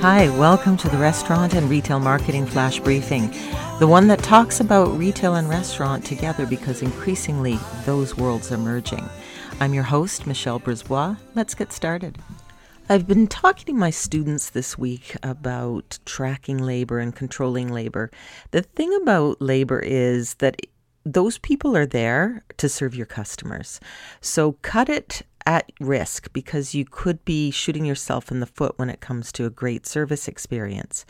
Hi, welcome to the Restaurant and Retail Marketing Flash Briefing, the one that talks about retail and restaurant together because increasingly those worlds are merging. I'm your host, Michelle Brisbois. Let's get started. I've been talking to my students this week about tracking labor and controlling labor. The thing about labor is that those people are there to serve your customers. So cut it at risk because you could be shooting yourself in the foot when it comes to a great service experience.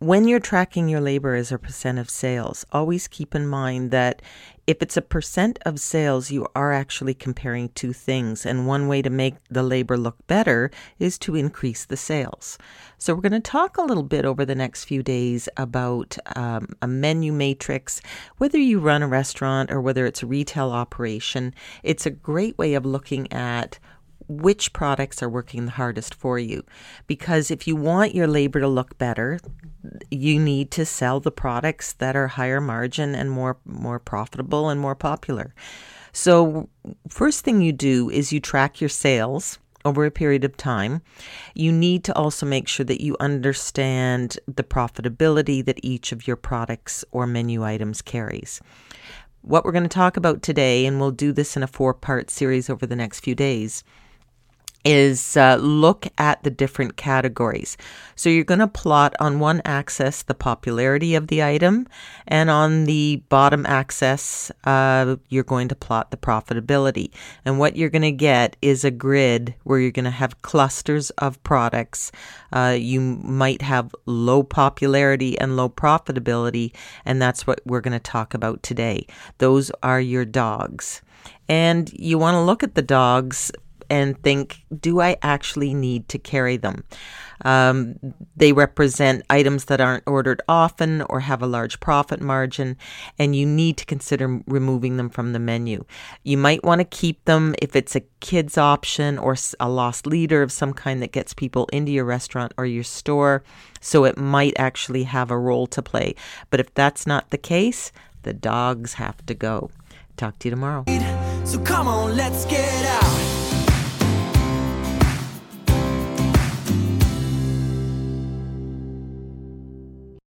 When you're tracking your labor as a percent of sales, always keep in mind that if it's a percent of sales, you are actually comparing two things. And one way to make the labor look better is to increase the sales. So, we're going to talk a little bit over the next few days about um, a menu matrix. Whether you run a restaurant or whether it's a retail operation, it's a great way of looking at which products are working the hardest for you. Because if you want your labor to look better, you need to sell the products that are higher margin and more more profitable and more popular. So first thing you do is you track your sales over a period of time. You need to also make sure that you understand the profitability that each of your products or menu items carries. What we're going to talk about today, and we'll do this in a four part series over the next few days, is uh, look at the different categories. So you're going to plot on one axis the popularity of the item, and on the bottom axis, uh, you're going to plot the profitability. And what you're going to get is a grid where you're going to have clusters of products. Uh, you might have low popularity and low profitability, and that's what we're going to talk about today. Those are your dogs. And you want to look at the dogs and think, do I actually need to carry them? Um, they represent items that aren't ordered often or have a large profit margin, and you need to consider removing them from the menu. You might want to keep them if it's a kids option or a lost leader of some kind that gets people into your restaurant or your store, so it might actually have a role to play. But if that's not the case, the dogs have to go. Talk to you tomorrow. So come on, let's get out.